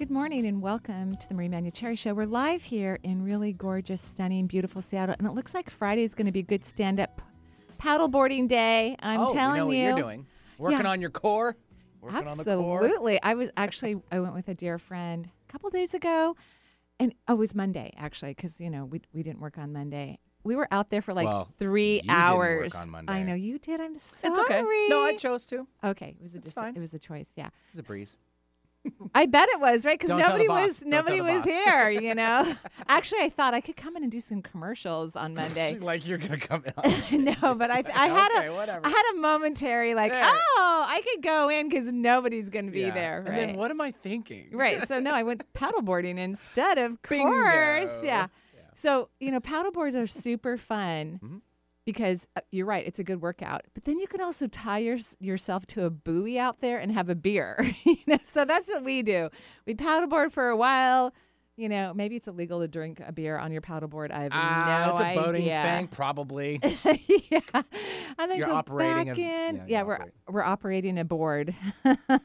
Good morning and welcome to the Marie Manuchehri Show. We're live here in really gorgeous, stunning, beautiful Seattle, and it looks like Friday is going to be a good stand-up paddleboarding day. I'm oh, telling you know what you. you're doing. Working Yeah. on your core. Working the core. Absolutely. I was actually I went with a dear friend a couple days ago, and oh, it was Monday actually because you know we we didn't work on Monday. We were out there for like Well, three you didn't work hours. I know you did. I'm sorry. It's okay. No, I chose to. Okay, it was a fine. it was a choice. Yeah, It's a breeze. I bet it was right because Don't tell the nobody was nobody was here. You know, actually, I thought I could come in and do some commercials on Monday. like you're gonna come in? no, but I I had okay, a whatever. I had a momentary like, There. oh, I could go in because nobody's going to be Yeah. there. And then what am I thinking? Right. So no, I went paddleboarding instead, of Bingo. course. Yeah. Yeah. So you know, paddleboards are super fun Mhm. Because uh, you're right; it's a good workout. But then you can also tie your, yourself to a buoy out there and have a beer. you know, so that's what we do. We paddleboard for a while. You know, maybe it's illegal to drink a beer on your paddleboard. I have Ah, no it's a boating idea. thing, probably. yeah. And then You're operating a- yeah, Yeah, you we're operate. we're operating a board.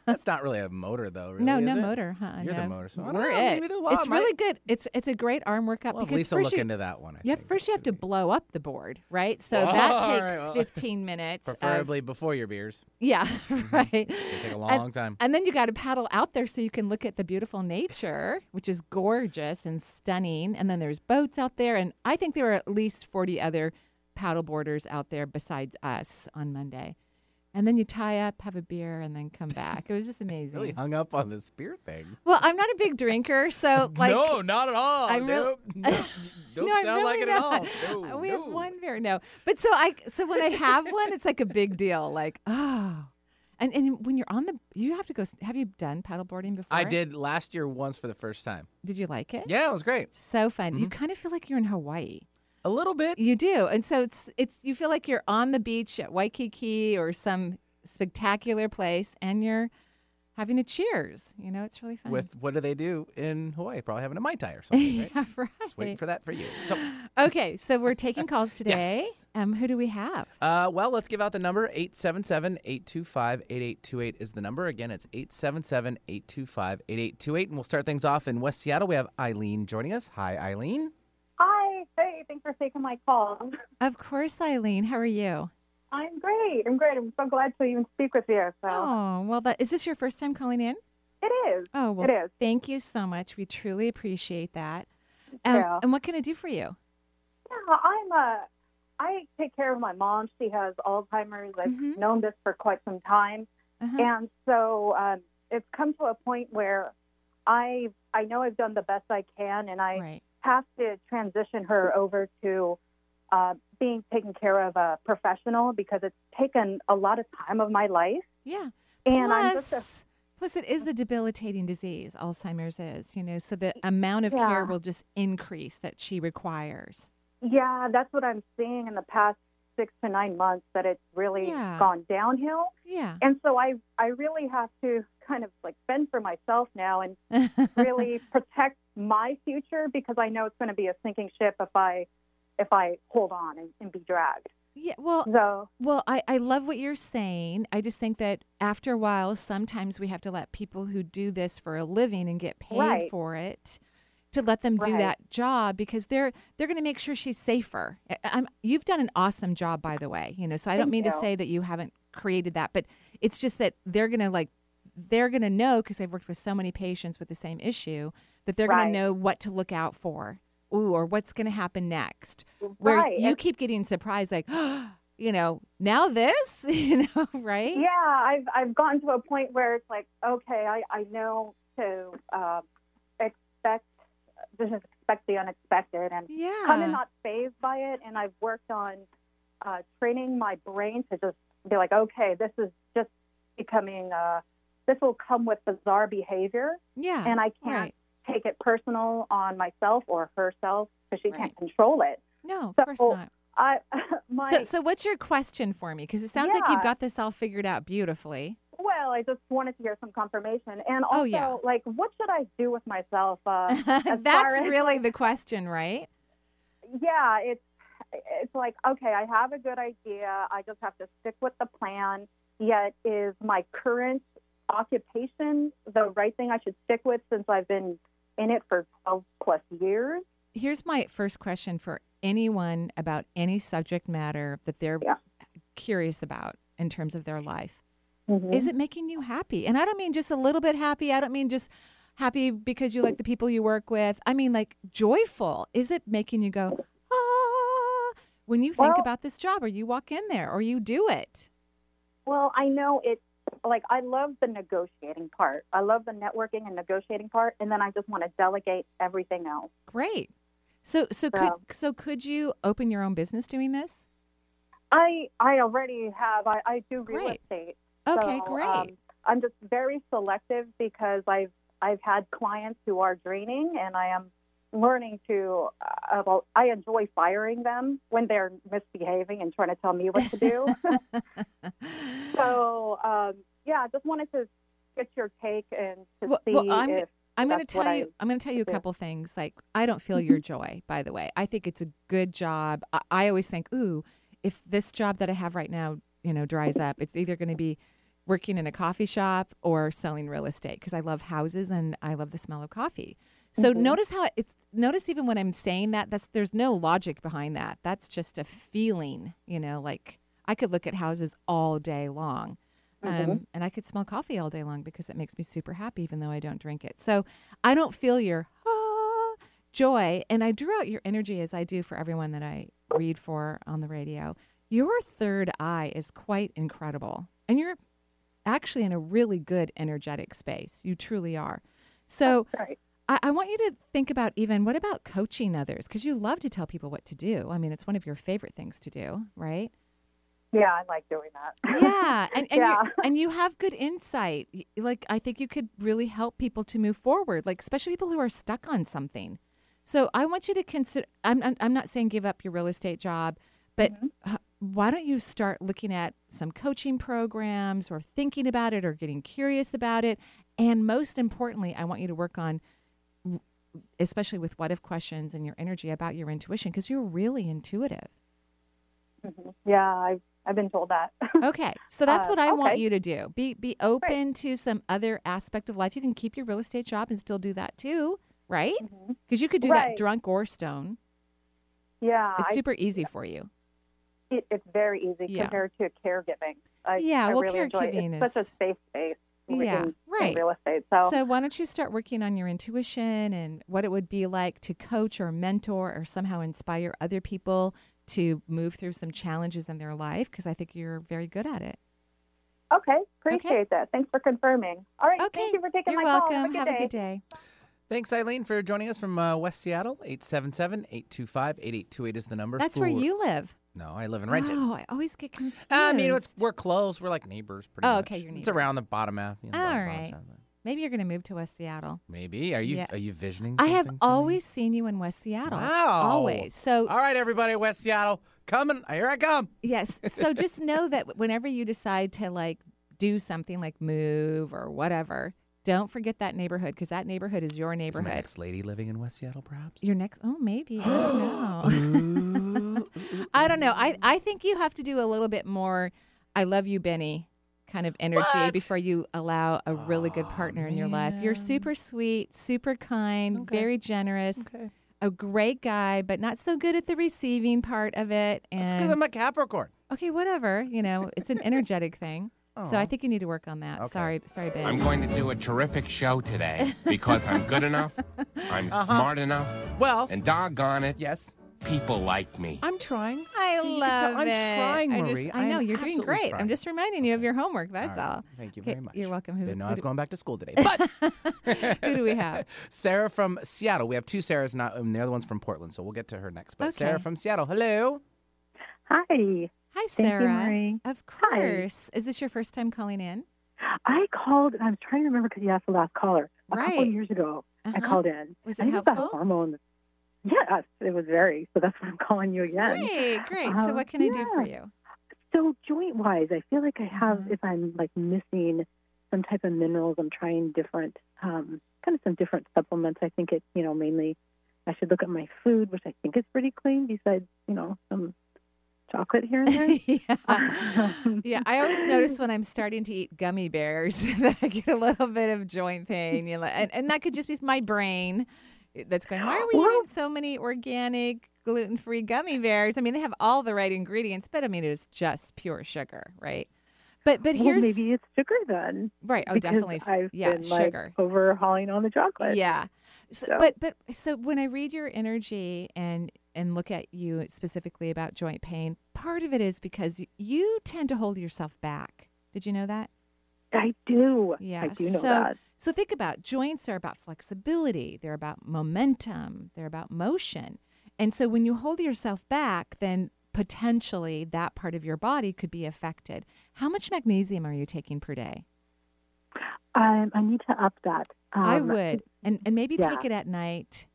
That's not really a motor, though. Really, no, no it? motor, huh? You're the motor, so we're know, it. it's might- really good. It's it's a great arm workout Well, because Lisa look you, into that one. I yeah, think. first you have to be- blow up the board, right? So Oh, that takes right, well, 15 minutes. of- Preferably before your beers. yeah, right. It take a long time. And then you got to paddle out there so you can look at the beautiful nature, which is gorgeous and stunning. And then there's boats out there, and I think there were at least 40 other paddleboarders out there besides us on Monday. And then you tie up, have a beer, and then come back. It was just amazing. Really hung up on this beer thing. Well, I'm not a big drinker, so like no, not at all. I'm real- Nope. No, don't no, I'm sound like it not. at all. No, we no. have one beer, no. But so I, so when I have one, it's like a big deal. Like, oh, and and when you're on the, you have to go. Have you done paddleboarding before? I did last year once for the first time. Did you like it? Yeah, it was great. So fun. Mm-hmm. You kind of feel like you're in Hawaii. A little bit. You do, and so it's it's you feel like you're on the beach at Waikiki or some spectacular place, and you're having a cheers. You know, it's really fun. With what do they do in Hawaii? Probably having a mai tai or something, right? yeah, right. Just waiting for that for you. So, Okay, so we're taking calls today. Yes. Um, who do we have? uh, well, let's give out the number 877-825-8828 is the number. Again, it's 877-825-8828 and we'll start things off in West Seattle. We have Eileen joining us. Hi, Eileen. Hi. Hey, thanks for taking my call. Of course, Eileen. How are you? I'm great. I'm great. I'm so glad to even speak with you. So Oh, well, that is this your first time calling in? it is. Oh, well, It is. thank you so much. We truly appreciate that. Um, Yeah. And what can I do for you? Yeah, I'm uh I take care of my mom. She has Alzheimer's. I've Mhm. known this for quite some time. Uh-huh. And so um it's come to a point where I I know I've done the best I can and I right. have to transition her over to uh, being taken care of a professional because it's taken a lot of time of my life. Yeah. And just a plus, plus, it is a debilitating disease. Alzheimer's is, you know, so the amount of Yeah. care will just increase that she requires. Yeah, that's what I'm seeing in the past six to nine months that it's really Yeah. gone downhill. Yeah. And so I I really have to kind of like fend for myself now and really protect my future because I know it's going to be a sinking ship if I if I hold on and, and be dragged. yeah. Well, So Well, I, I love what you're saying. I just think that after a while, sometimes we have to let people who do this for a living and get paid Right. for it to let them do Right. that job because they're they're going to make sure she's safer. I'm, you've done an awesome job, by the way. You know, so I don't mean to say that you haven't created that, but it's just that they're going to like they're going to know because they've worked with so many patients with the same issue that they're going to know what to look out for. Ooh, or what's going to happen next where right. you And- keep getting surprised like you know now this you know right Yeah, I've I've gotten to a point where it's like, okay, I I know to uh, expect just expect the unexpected and yeah kind of not phased by it. And I've worked on uh, training my brain to just be like, okay, this is just becoming. Uh, this will come with bizarre behavior, yeah and I can't right take it personal on myself or herself because she Right. can't control it. No, of So, course not. I my So, so what's your question for me? Because it sounds like you've got this all figured out beautifully. well, I just wanted to hear some confirmation, and also Oh, yeah. like, what should I do with myself? Uh, That's as, really the question, right? yeah, it's it's like okay, I have a good idea. I just have to stick with the plan. Yet, is my current occupation the right thing I should stick with since I've been in it for twelve plus years? Here's my first question for anyone about any subject matter that they're Yeah. curious about in terms of their life. Mm-hmm. Is it making you happy? And I don't mean just a little bit happy. I don't mean just happy because you like the people you work with. I mean like joyful. Is it making you go, ah, when you think Well- about this job or you walk in there or you do it? Well, I know it's like I love the negotiating part. I love the networking and negotiating part, and then I just want to delegate everything else. Great. So so could So- so could you open your own business doing this? I I already have. I, I do real Great. estate. Okay, So, great. um, I'm just very selective because I've I've had clients who are draining, and I am learning to. Uh, well, I enjoy firing them when they're misbehaving and trying to tell me what to do. so um, yeah, I just wanted to get your take and to Well- see well, I'm- if I'm going to tell you. I'm going to tell you a do. couple things. Like I don't feel your joy. By the way, I think it's a good job. I, I always think, ooh, if this job that I have right now, you know, dries up, it's either going to be working in a coffee shop or selling real estate because I love houses and I love the smell of coffee. So Mhm. notice how it's. Notice even when I'm saying that, that's there's no logic behind that. That's just a feeling. You know, like I could look at houses all day long. Um, Mhm. and I could smell coffee all day long because it makes me super happy, even though I don't drink it. So I don't feel your ah, joy. And I drew out your energy as I do for everyone that I read for on the radio. Your third eye is quite incredible. And you're actually in a really good energetic space. You truly are. So right. I, I want you to think about even what about coaching others? Because you love to tell people what to do. I mean, it's one of your favorite things to do, right? Yeah, I like doing that. yeah and and, Yeah. you and you have good insight like i think you could really help people to move forward like especially people who are stuck on something so i want you to consider i'm i'm, I'm not saying give up your real estate job but Mm-hmm. why don't you start looking at some coaching programs or thinking about it or getting curious about it and most importantly i want you to work on especially with what if questions and your energy about your intuition because you're really intuitive Mhm. Yeah, I've I've been told that. Okay, so that's Uh, what I want you to do. Be be open to some other aspect of life. You can keep your real estate job and still do that too, right? Because you could do that drunk or stone. Yeah, It's I, super easy for you. it, it's very easy Yeah. compared to caregiving. I, Yeah, I well, really enjoy it. caregiving It's such a safe space. In- Yeah, in- in right. real estate. So, So why don't you start working on your intuition and what it would be like to coach or mentor or somehow inspire other people to move through some challenges in their life? Because I think you're very good at it. okay, appreciate that. Thanks for confirming. All right, Okay, thank you for taking you're my welcome. call. Have a good Have day. a good day. Thanks, Eileen, for joining us from uh, West Seattle. 877 825 8828 is the number. That's where you live. No, I live in Renton. Oh, I always get confused. I mean, it's, we're close. We're like neighbors, pretty Oh, much. okay, you're It's around the bottom half. You know, All bottom right. Maybe you're going to move to West Seattle. Maybe. Are you Yeah. are you visioning? I have something for me? always seen you in West Seattle. Wow. Always. So, All right, everybody, West Seattle, coming. Here I come. yes. So just know that whenever you decide to like do something like move or whatever, don't forget that neighborhood because that neighborhood is your Is my next lady living in West Seattle, perhaps? Your next, oh, maybe. I don't know. I don't know. I, I think you have to do a little bit more, I love you, Benny kind of energy What? before you allow a really good partner in your life. You're super sweet, super kind, Okay. very generous. okay. a great guy, but not so good at the receiving part of it. That's And because I'm a Capricorn. okay, whatever. You know, it's an energetic thing. So I think you need to work on that. Okay. Sorry, sorry, Ben. I'm going to do a terrific show today because I'm good enough, I'm Uh-huh. smart enough, Well, and doggone it, yes, people like me. I'm trying. I See, you love can tell I'm it. trying, I, Marie. just, I know am you're doing great. trying. I'm just reminding you of your homework. That's All all. right. Thank you Okay, very much. You're welcome. Who, Didn't know who I was going back to school today. But who do we have? Sarah from Seattle. We have two Sarahs, not, and the other one's from Portland, so we'll get to her next. But Sarah from Seattle, hello. Hi. Hi, you, Sarah. Marie. Of Hi. course. Is this your first time calling in? I called, and I was trying to remember because you asked the last caller a couple Right. of years ago. I Uh-huh. called in. Was I it think it's about helpful? hormones. Yes, it was very. So that's why I'm calling you again. Great, great. So Um, what can I do for you? So joint wise, I feel like I have Mhm. if I'm like missing some type of minerals, I'm trying different um, kind of some different supplements. I think it you know mainly I should look at my food, which I think is pretty clean, besides you know some chocolate here and there. yeah. Um, yeah, I always notice when I'm starting to eat gummy bears that I get a little bit of joint pain. You know, and, and that could just be my brain eh, that's going, why are we Well- eating so many organic, gluten free gummy bears? I mean, they have all the right ingredients, but I mean, it's just pure sugar, right? But but well, here's maybe it's sugar then. right. Oh, definitely. I've yeah, been like sugar. overhauling on the chocolate. Yeah. So, So- But but so when I read your energy and and look at you specifically about joint pain, part of it is because you tend to hold yourself back. Did you know that? I do. Yeah. I do know so, that. So think about joints are about flexibility, they're about momentum, they're about motion. And so when you hold yourself back, then potentially that part of your body could be affected. How much magnesium are you taking per day? Um, I need to up that. Um, I would, and and maybe yeah. take it at night.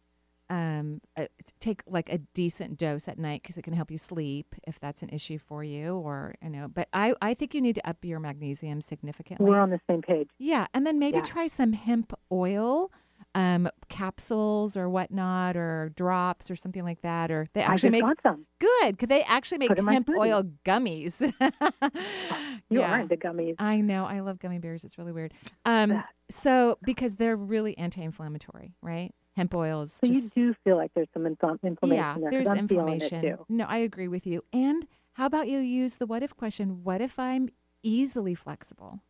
Um, uh, take like a decent dose at night because it can help you sleep if that's an issue for you, or you know. But I I think you need to up your magnesium significantly. We're on the same page. yeah, and then maybe Yeah. try some hemp oil, um, capsules or whatnot, or drops or something like that. Or they I actually make got some. good because they actually make Put in my hemp oil gummies. You yeah. are the gummies. I know. I love gummy bears. It's really weird. Um, so because they're really anti-inflammatory, right? Hemp. So just, you do feel like there's some inflammation yeah, there. there's I'm feeling it inflammation. too. No, I agree with you. And how about you use the what if question? What if I'm easily flexible?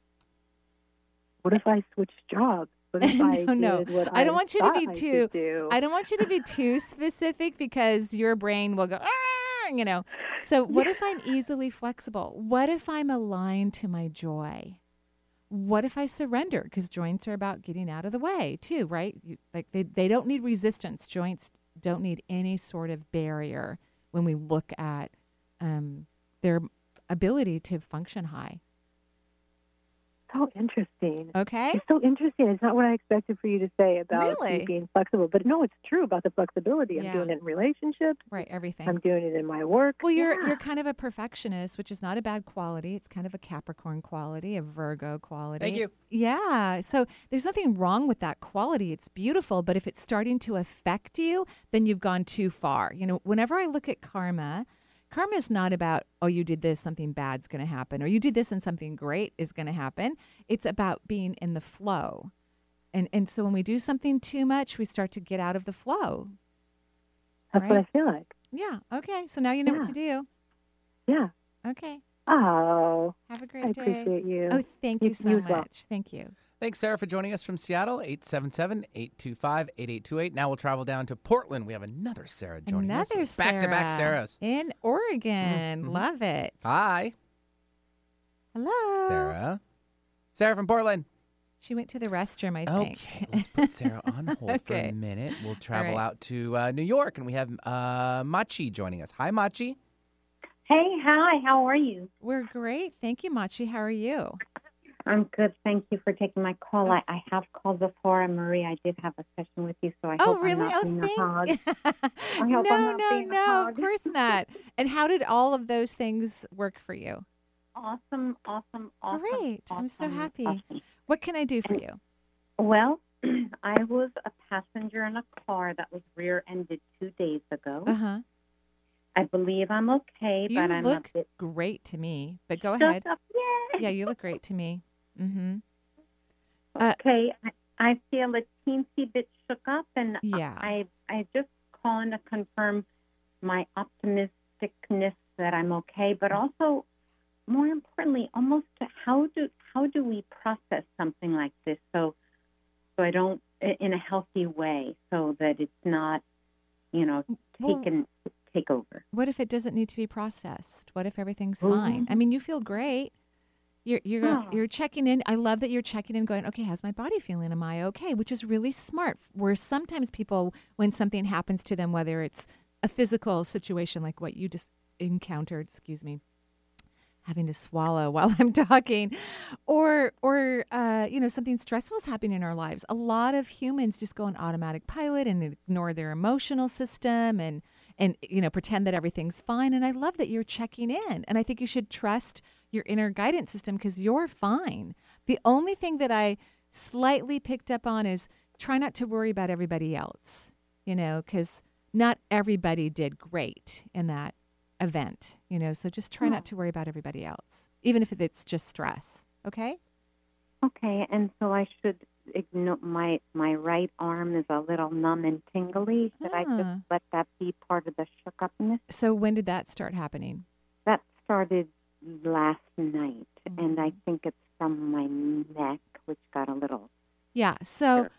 What if I switch jobs? What if I No, no. did I don't want you to be too- should do? I don't want you to be too specific because your brain will go, ah, you know. So, what if I'm easily flexible? What if I'm aligned to my joy? What if I surrender? Because joints are about getting out of the way too, right? You, like they, they don't need resistance. Joints don't need any sort of barrier when we look at um, their ability to function high. So interesting. Okay. It's so interesting. It's not what I expected for you to say about you Really? being flexible, but no, it's true about the flexibility. I'm Yeah. doing it in relationships. Right. Everything. I'm doing it in my work. Well, you're Yeah. you're kind of a perfectionist, which is not a bad quality. It's kind of a Capricorn quality, a Virgo quality. Thank you. Yeah. So there's nothing wrong with that quality. It's beautiful, but if it's starting to affect you, then you've gone too far. You know, whenever I look at karma, karma is not about oh you did this something bad's going to happen or you did this and something great is going to happen. It's about being in the flow. And and so when we do something too much, we start to get out of the flow. That's what? I feel like. Yeah. Okay. So now you know what to do. Yeah. Okay. Oh, Have a great I day. I appreciate you. Oh, thank You- you so you as well. much. Thank you. Thanks, Sarah, for joining us from Seattle, 877 825 8828. Now we'll travel down to Portland. We have another Sarah joining Another us. Another Sarah. Back to back Sarahs. in Oregon. Mhm. Love it. Hi, Hello. Sarah. Sarah from Portland. She went to the restroom, I think. Okay, let's put Sarah on hold for a minute. We'll travel right. out to uh, New York, and we have uh, Machi joining us. Hi, Machi. Hey, hi, how are you? We're great. Thank you, Machi. How are you? I'm good. Thank you for taking my call. I, I have called before, and Marie, I did have a session with you, so I oh, hope really? I'm not oh, being a hog. thank hope No, I'm not no, being a no. Of course not. And how did all of those things work for you? Awesome, awesome, awesome. Great. I'm so happy. awesome. What can I do for And- you? Well, I was a passenger in a car that was rear-ended two days ago. Uh huh. I believe I'm okay, You but I'm look a bit great to me. But go ahead. Yeah, you look great to me. Mm-hmm. uh, Okay, I, I feel a teensy bit shook up, and I- Yeah. I I just calling to confirm my optimisticness that I'm okay, but also more importantly, almost how do how do we process something like this so so I don't in a healthy way, so that it's not you know Well- taken take over. What if it doesn't need to be processed? What if everything's fine? I mean, you feel great. You're you're Oh. you're checking in. I love that you're checking in, going, okay, how's my body feeling? Am I okay? Which is really smart. Where sometimes people, when something happens to them, whether it's a physical situation like what you just encountered, excuse me, having to swallow while I'm talking, or or uh, you know something stressful is happening in our lives. A lot of humans just go on automatic pilot and ignore their emotional system and and you know pretend that everything's fine. And I love that you're checking in. And I think you should trust your inner guidance system because you're fine. The only thing that I slightly picked up on is try not to worry about everybody else. You know, because not everybody did great in that event. You know, so just try not to worry about everybody else, even if it's just stress. Okay. Okay, and so I should ignore my my right arm is a little numb and tingly. Should I Ah. just let that be part of the shook upness? So when did that start happening? That started last night, and I Mm-hmm. think it's from my neck, which got a little. Yeah. So, Sure.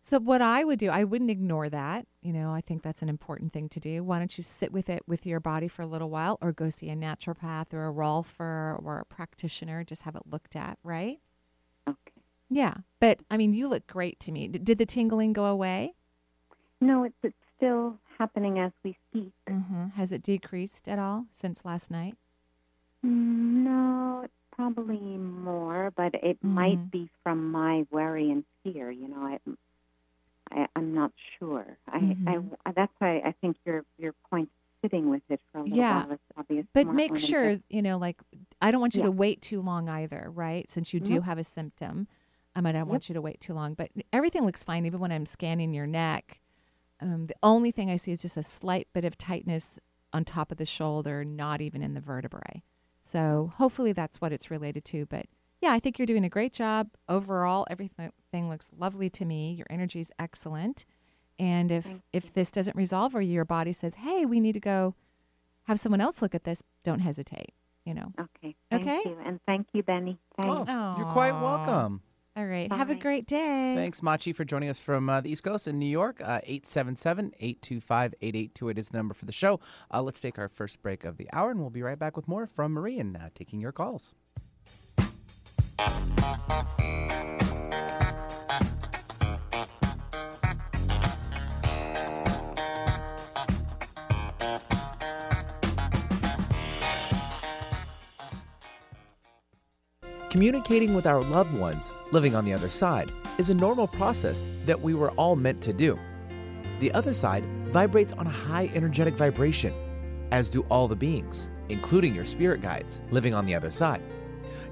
so what I would do, I wouldn't ignore that. You know, I think that's an important thing to do. Why don't you sit with it with your body for a little while, or go see a naturopath or a rolfer or a practitioner, just have it looked at, right? Okay. Yeah. But I mean, you look great to me. D- did the tingling go away? No, it's it's still happening as we speak. Mm-hmm. Has it decreased at all since last night? Mm, No, probably more, but it Mhm. might be from my worry and fear. You know, I, I I'm not sure. I, Mhm. I that's why I think your your point sitting with it for a little Yeah. while is probably a But make sure, you know, like, I don't want you Yeah. to wait too long either, right? Since you do Yep. have a symptom. I mean, I don't want you to wait too long, but everything looks fine, even when I'm scanning your neck. Um, the only thing I see is just a slight bit of tightness on top of the shoulder, not even in the vertebrae. So hopefully that's what it's related to. But yeah, I think you're doing a great job overall. Everything looks lovely to me. Your energy is excellent. And if Thank if this doesn't resolve or your body says, "Hey, we need to go have someone else look at this," don't hesitate. You know. Okay. Thank Okay. you, and thank you, Benny. Oh, Thanks. you're quite welcome. All right. Have a great day. Thanks, Machi, for joining us from uh, the East Coast in New York. Uh, 877 825 8828 is the number for the show. Uh, let's take our first break of the hour, and we'll be right back with more from Marie and uh, taking your calls. Communicating with our loved ones living on the other side is a normal process that we were all meant to do. The other side vibrates on a high energetic vibration, as do all the beings, including your spirit guides living on the other side.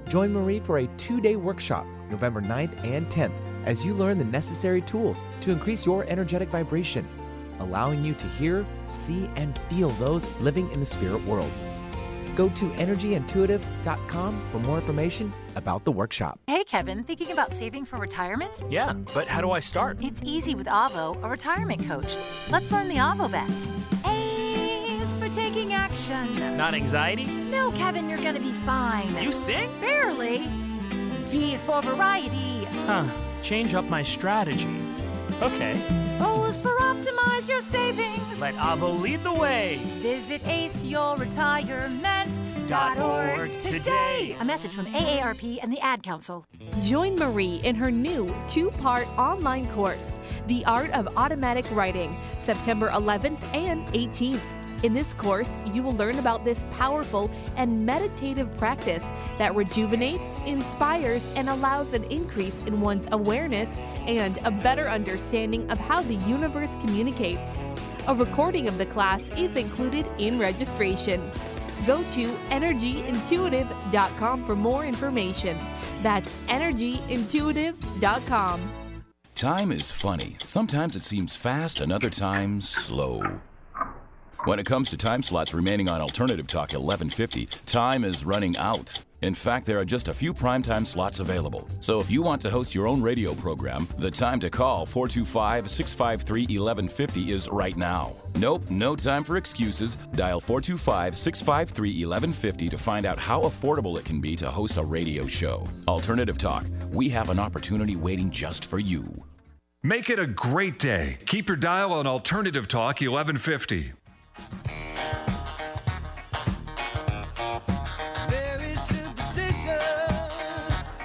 Join Marie for a two day workshop, November 9th and 10th, as you learn the necessary tools to increase your energetic vibration, allowing you to hear, see, and feel those living in the spirit world. Go to energyintuitive.com for more information about the workshop. Hey, Kevin, thinking about saving for retirement? Yeah, but how do I start? It's easy with Avo, a retirement coach. Let's learn the Avo bet. A is for taking action. Not anxiety? No, Kevin, you're gonna be fine. You sing? Barely. V is for variety. Huh. Change up my strategy. Okay. O for optimize your savings. Let Avo lead the way. Visit aceyourretirement.org today. today. A message from AARP and the Ad Council. Join Marie in her new two part online course, The Art of Automatic Writing, September 11th and 18th. In this course, you will learn about this powerful and meditative practice that rejuvenates, inspires, and allows an increase in one's awareness and a better understanding of how the universe communicates. A recording of the class is included in registration. Go to energyintuitive.com for more information. That's energyintuitive.com. Time is funny. Sometimes it seems fast, and other times slow. When it comes to time slots remaining on Alternative Talk 1150, time is running out. In fact, there are just a few primetime slots available. So if you want to host your own radio program, the time to call 425 653 1150 is right now. Nope, no time for excuses. Dial 425 653 1150 to find out how affordable it can be to host a radio show. Alternative Talk, we have an opportunity waiting just for you. Make it a great day. Keep your dial on Alternative Talk 1150. Very superstitious.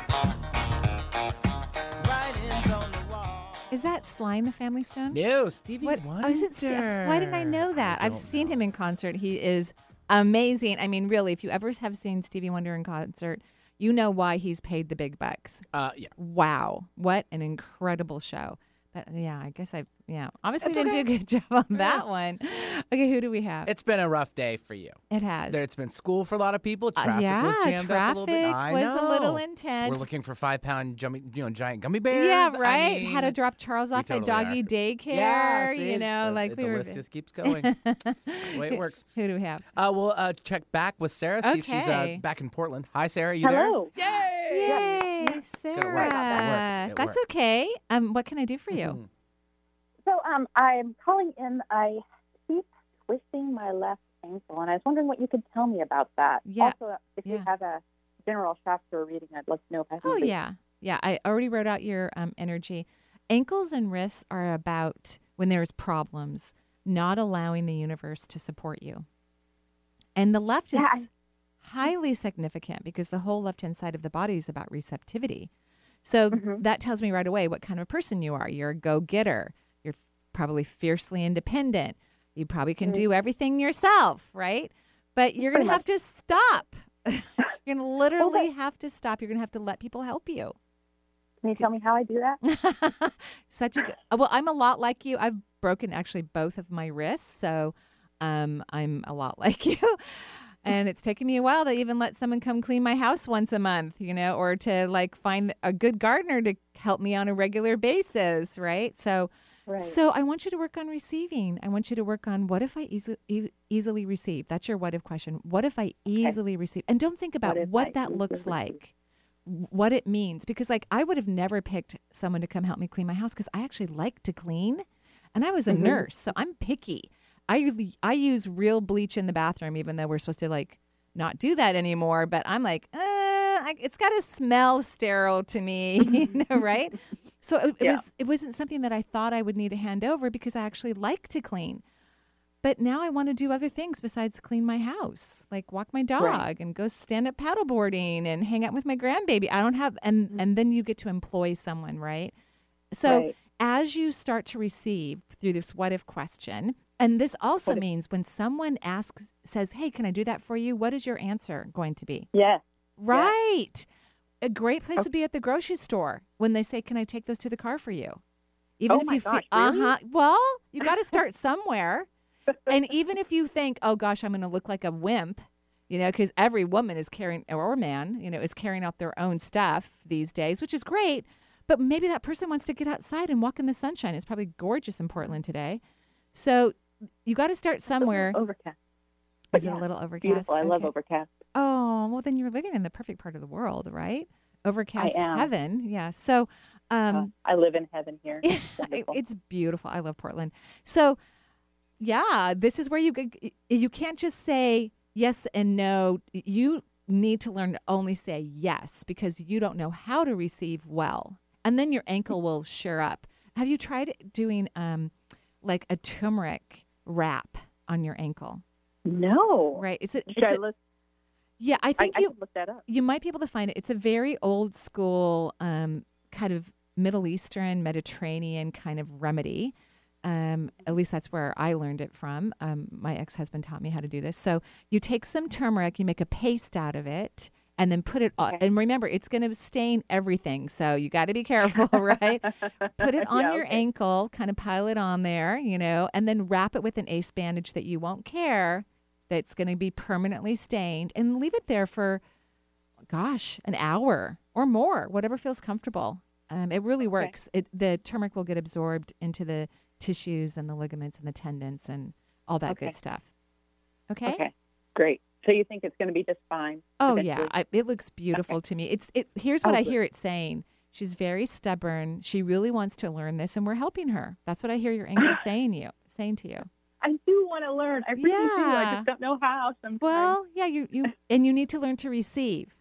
Writings on the wall. Is that Sly and the Family Stone? No, Stevie What? Wonder. Oh, is it Ste- Why didn't I know that? I've don't seen him in concert. He is amazing. I mean, really, if you ever have seen Stevie Wonder in concert, You know why he's paid the big bucks. Uh, yeah. Wow, what an incredible show! But yeah, I guess I yeah obviously That's didn't do a good job on that one. Okay, who do we have? It's been a rough day for you. it has. There, it's been school for a lot of people. Uh, Traffic yeah, was jammed up a little bit. traffic I was know. a little intense. We're looking for five pound, jummy, you know, giant gummy bears. Yeah, I right. Had to mean, drop Charles we off totally at doggy are. daycare. Yeah, see, you know, the, like the we were. list just keeps going. the way it works. Who do we have? Uh, we'll uh, check back with Sarah. See if she's uh, Okay. back in Portland. Hi, Sarah. You Hello. there? Yay! Yay, Good, it Sarah. worked. It worked. It That's worked. okay. Um, what can I do for you? Mhm. So um, I'm calling in. I keep twisting my left ankle, and I was wondering what you could tell me about that. Yeah. Also, if Yeah. you have a general chakra reading, I'd like to know if I can. Oh read. yeah, yeah. I already wrote out your um, energy. Ankles and wrists are about when there's problems, not allowing the universe to support you. And the left is Yeah, I- highly significant because the whole left hand side of the body is about receptivity. So Mm-hmm. that tells me right away what kind of person you are. You're a go getter. You're probably fiercely independent. You probably can do everything yourself, right? But you're going to have to stop. you're going to literally have to stop. You're going to have to let people help you. Can you tell me how I do that? Such a good. Well, I'm a lot like you. I've broken actually both of my wrists, so um, I'm a lot like you. And it's taken me a while to even let someone come clean my house once a month, you know, or to like find a good gardener to help me on a regular basis, right? So, Right. so I want you to work on receiving. I want you to work on what if I easily easily receive. That's your what if question. What if I easily receive? And don't think about what, I that looks like what it means because like I would have never picked someone to come help me clean my house because I actually like to clean and I was a Mhm. nurse so I'm picky. I I use real bleach in the bathroom even though we're supposed to like not do that anymore but I'm like uh, I, it's got to smell sterile to me you know right so it, it Yeah. was it wasn't something that I thought I would need to hand over because I actually like to clean but now I want to do other things besides clean my house, like walk my dog and go stand up paddleboarding and hang out with my grandbaby. I don't have, and and then you get to employ someone, right? So Right. as you start to receive through this what if question, and this also means when someone asks, says, "Hey, can I do that for you?" What is your answer going to be? Yes. Right. A great place to be at the grocery store when they say, "Can I take those to the car for you?" Even Oh if you gosh, uh really? huh. Well, you got to start somewhere. and even if you think, "Oh gosh, I'm going to look like a wimp," you know, because every woman is carrying or man, you know, is carrying out their own stuff these days, which is great. But maybe that person wants to get outside and walk in the sunshine. It's probably gorgeous in Portland today. So you got to start somewhere. Overcast. Is it a little overcast? Beautiful. I love overcast. Oh, well, then you're living in the perfect part of the world, right? Overcast heaven. Yeah. So, um, Uh, I live in heaven here. It's it's beautiful. I love Portland. So, yeah, this is where you you can't just say yes and no. You need to learn to only say yes because you don't know how to receive well, and then your ankle will sure up. Have you tried doing um like a turmeric wrap on your ankle? no. Right? Is it? Should it's I a- look? yeah, I I, think I you could look that up. you might be able to find it. It's a very old school, um, kind of Middle Eastern, Mediterranean kind of remedy. Um, at least that's where I learned it from. Um, my ex husband taught me how to do this. So you take some turmeric, you make a paste out of it, and then put it on. Okay. And remember, it's going to stain everything. So you got to be careful, right? Put it on Yeah, your okay. ankle, kind of pile it on there, you know, and then wrap it with an ace bandage that you won't care that's going to be permanently stained and leave it there for gosh, an hour or more, whatever feels comfortable. Um, it really works. It, the turmeric will get absorbed into the tissues and the ligaments and the tendons and all that Okay. good stuff. Okay. Okay. Great. So you think it's going to be just fine? Oh eventually? yeah, I, it looks beautiful to me. It's it. Here's oh, what Oh, I hear it saying. She's very stubborn. She really wants to learn this, and we're helping her. That's what I hear your angel saying you saying to you. I do want to learn. I really do. I just don't know how. Sometimes. Well, yeah, you you and you need to learn to receive.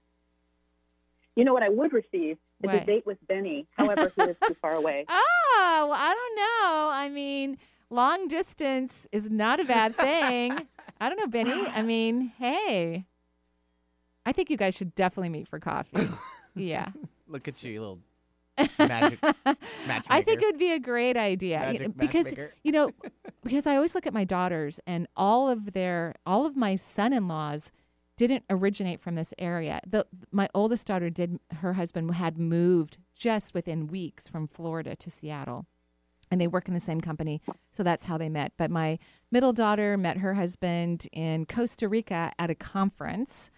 you know what I would receive is What? a date with Benny. However, he is too far away. Oh, well, I don't know. I mean, long distance is not a bad thing. I don't know, Benny. I mean, hey, I think you guys should definitely meet for coffee. yeah. Look at you, little magic magic. I think it would be a great idea Magic because matchmaker. you know because I always look at my daughters and all of their all of my son-in-laws didn't originate from this area. The, my oldest daughter did, her husband had moved just within weeks from Florida to Seattle. And they work in the same company. So that's how they met. But my middle daughter met her husband in Costa Rica at a conference.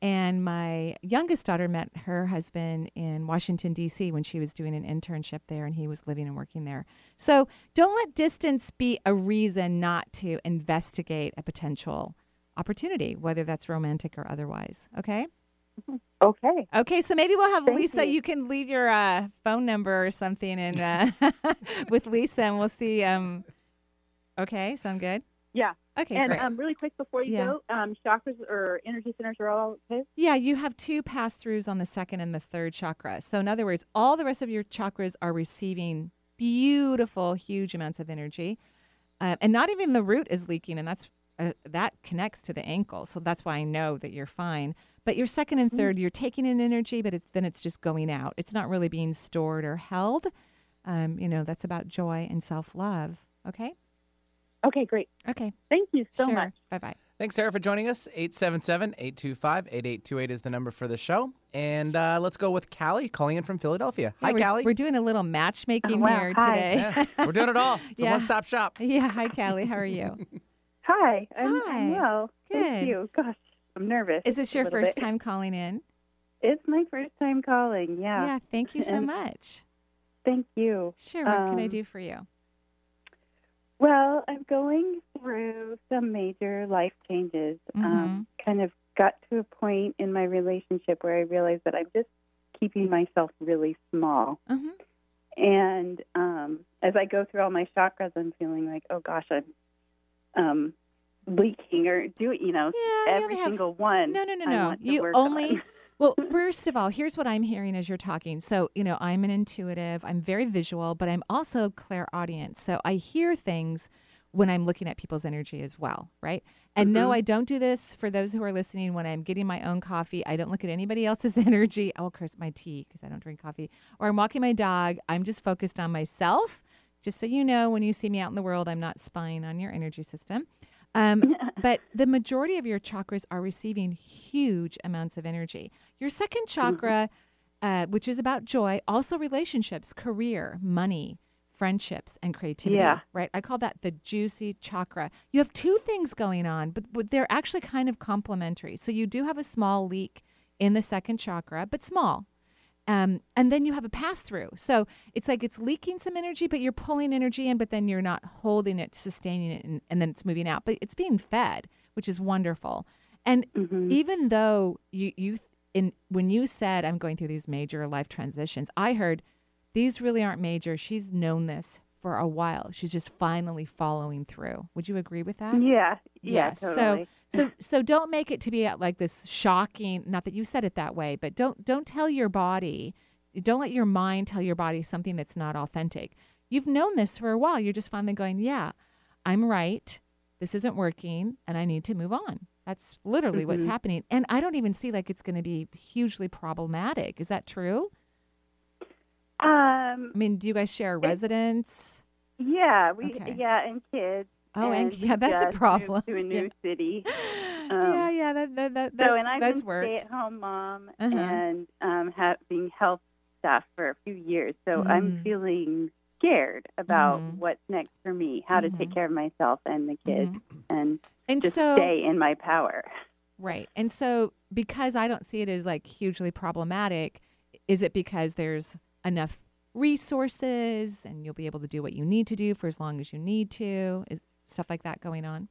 And my youngest daughter met her husband in Washington, D.C., when she was doing an internship there and he was living and working there. So don't let distance be a reason not to investigate a potential opportunity, whether that's romantic or otherwise. Okay? Okay. Okay, so maybe we'll have Thank Lisa. you. You. can leave your uh, phone number or something, and uh, with Lisa, and we'll see. Um, okay, sound good? Yeah. Okay, And um, really quick before you Yeah. go, um, chakras or energy centers are all okay. Yeah, you have two pass throughs on the second and the third chakra. So, in other words, all the rest of your chakras are receiving beautiful, huge amounts of energy, uh, and not even the root is leaking, and that's uh, that connects to the ankle. So that's why I know that you're fine. But your second and third, you're taking in energy, but it's then it's just going out. It's not really being stored or held. Um, you know, that's about joy and self love. Okay. Okay, great. Okay. Thank you so Sure. much. Bye bye. Thanks, Sarah, for joining us. 877 825 8828 is the number for the show. And uh, let's go with Callie calling in from Philadelphia. Hi, we're, Callie. We're doing a little matchmaking Oh, wow. here Hi. today. Yeah, we're doing it all. It's a one-stop shop. Yeah. Hi, Callie. How are you? Hi. I'm, Hi. I'm well. Good. Thank you. Gosh, I'm nervous. Is this your first bit. time calling in? It's my first time calling. Yeah. Yeah. Thank you so And much. Thank you. Sure. What can I Um, do for you? Well, I'm going through some major life changes. Mm-hmm. Um, kind of got to a point in my relationship where I realized that I'm just keeping myself really small. Mm-hmm. And um, as I go through all my chakras, I'm feeling like, oh gosh, I'm um, leaking or do you know, you every have- single one. No, no, no, no. You only. on. well, first of all, here's what I'm hearing as you're talking. So, you know, I'm an intuitive. I'm very visual, but I'm also clairaudient. So I hear things when I'm looking at people's energy as well, right? And no, Mhm. I don't do this for those who are listening when I'm getting my own coffee. I don't look at anybody else's energy. I will curse my tea because I don't drink coffee. Or I'm walking my dog. I'm just focused on myself. Just so you know, when you see me out in the world, I'm not spying on your energy system. Um, but the majority of your chakras are receiving huge amounts of energy. Your second chakra, uh, which is about joy, also relationships, career, money, friendships, and creativity. Yeah. Right? I call that the juicy chakra. You have two things going on, but, but they're actually kind of complementary. So you do have a small leak in the second chakra, but small. Um, and then you have a pass through. So it's like it's leaking some energy, but you're pulling energy in, but then you're not holding it, sustaining it, and, and then it's moving out. But it's being fed, which is wonderful. And even though you, you in when you said I'm going through these major life transitions, I heard these really aren't major. She's known this for a while. She's just finally following through. Would you agree with that? Yeah, yeah, So totally. so so don't make it to be like this shocking. Not that you said it that way, but don't don't tell your body. Don't let your mind tell your body something that's not authentic. You've known this for a while. You're just finally going, yeah, I'm right. This isn't working, and I need to move on. That's literally what's Mhm. happening. And I don't even see like it's going to be hugely problematic. Is that true? Um, I mean, do you guys share a residence? yeah, we Okay. yeah, and kids. Oh, and- we yeah, that's a problem. To a new Yeah. city. yeah, Um, yeah, that, that, that, so, that's, and I've that's been work. stay-at-home mom Uh-huh. and um, having health stuff for a few years. So I'm Mhm. feeling scared about Mhm. what's next for me, how to take care of myself and the kids, and, Mm-hmm. And just so- stay in my power. Right. And so, because I don't see it as like hugely problematic, is it because there's enough resources and you'll be able to do what you need to do for as long as you need to? Is stuff like that going on?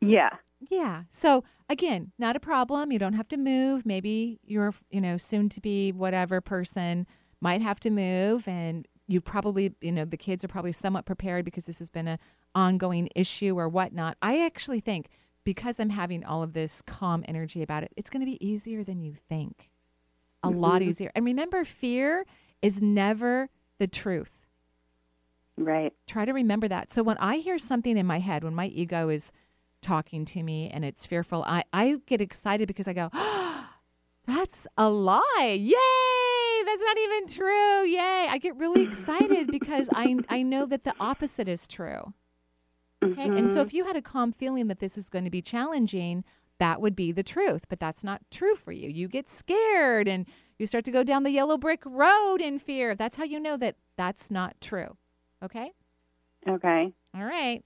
Yeah. Yeah. So again, not a problem. You don't have to move. Maybe your, you know, soon to be whatever person might have to move and you've probably, you know, the kids are probably somewhat prepared because this has been a ongoing issue or whatnot. I actually think because I'm having all of this calm energy about it, it's going to be easier than you think. A lot Mhm. easier. And remember, fear is never the truth. Right. Try to remember that. So when I hear something in my head, when my ego is talking to me and it's fearful, I, I get excited because I go, that's a lie. Yay! That's not even true. Yay. I get really excited because I, I know that the opposite is true. Okay. And so Mhm. if you had a calm feeling that this is going to be challenging, that would be the truth, but that's not true for you. You get scared and you start to go down the yellow brick road in fear. That's how you know that that's not true. Okay? Okay. All right.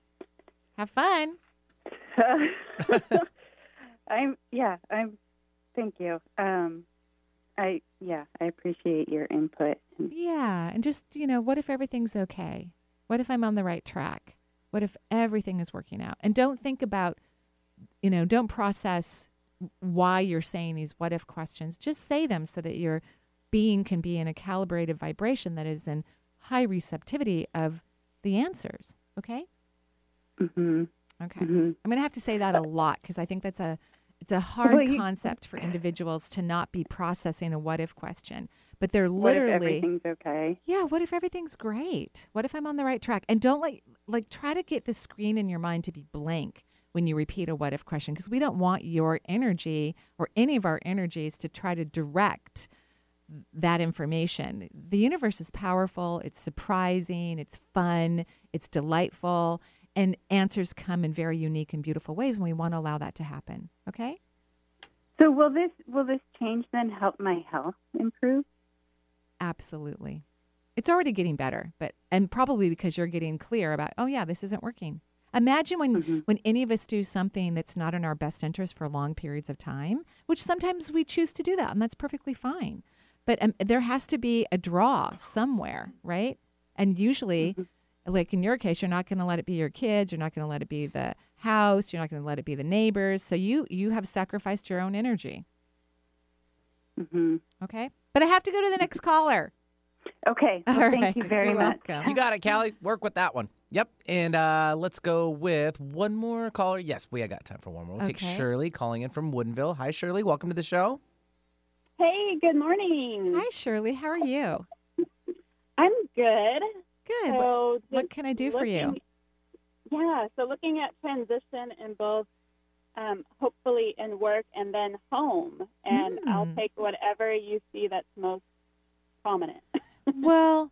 Have fun. I'm yeah, I'm thank you. Um I yeah, I appreciate your input. Yeah. And just, you know, what if everything's okay? What if I'm on the right track? What if everything is working out? And don't think about, you know, don't process why you're saying these what if questions. Just say them so that your being can be in a calibrated vibration that is in high receptivity of the answers. Okay? Mhm. Okay. Mhm. I'm going to have to say that a lot because I think that's a it's a hard Well, you- concept for individuals to not be processing a what if question. But they're What if literally everything's okay? yeah, what if everything's great? What if I'm on the right track? And don't like like try to get the screen in your mind to be blank when you repeat a what if question because we don't want your energy or any of our energies to try to direct that information. The universe is powerful, it's surprising, it's fun, it's delightful, and answers come in very unique and beautiful ways and we want to allow that to happen. Okay? So will this will this change then help my health improve? Absolutely. It's already getting better, but and probably because you're getting clear about, oh yeah, this isn't working. Imagine when when any of us do something that's not in our best interest for long periods of time, which sometimes we choose to do that, and that's perfectly fine. But um, there has to be a draw somewhere, right? And usually, like in your case, you're not going to let it be your kids. You're not going to let it be the house. You're not going to let it be the neighbors. So you you have sacrificed your own energy. Mm-hmm. Okay, but I have to go to the next caller. Okay. Well, thank right. you very You're much. welcome. You got it, Callie. Work with that one. Yep. And uh, let's go with one more caller. Yes, we have got time for one more. We'll take Okay. Shirley calling in from Woodinville. Hi, Shirley. Welcome to the show. Hey, good morning. Hi, Shirley. How are you? I'm good. Good. So what just can I do for you? looking- Yeah, so looking at transition in both um, hopefully in work and then home, and I'll Mm. take whatever you see that's most prominent. well,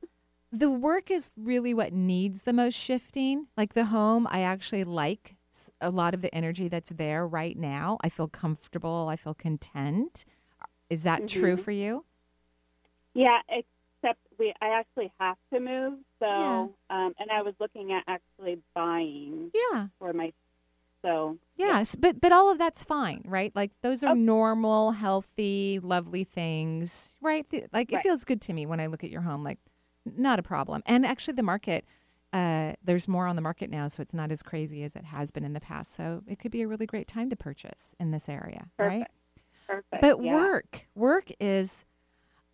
the work is really what needs the most shifting. Like the home, I actually like a lot of the energy that's there right now. I feel comfortable. I feel content. Is that true Mhm. for you? Yeah, except we I actually have to move, so Yeah. um, and I was looking at actually buying Yeah. for my so Yes, but but all of that's fine, right? Like those are normal, healthy, lovely things, right? Like it Right. feels good to me when I look at your home. Like not a problem. And actually, the market, uh, there's more on the market now, so it's not as crazy as it has been in the past. So it could be a really great time to purchase in this area, right? perfect. But yeah. work, work is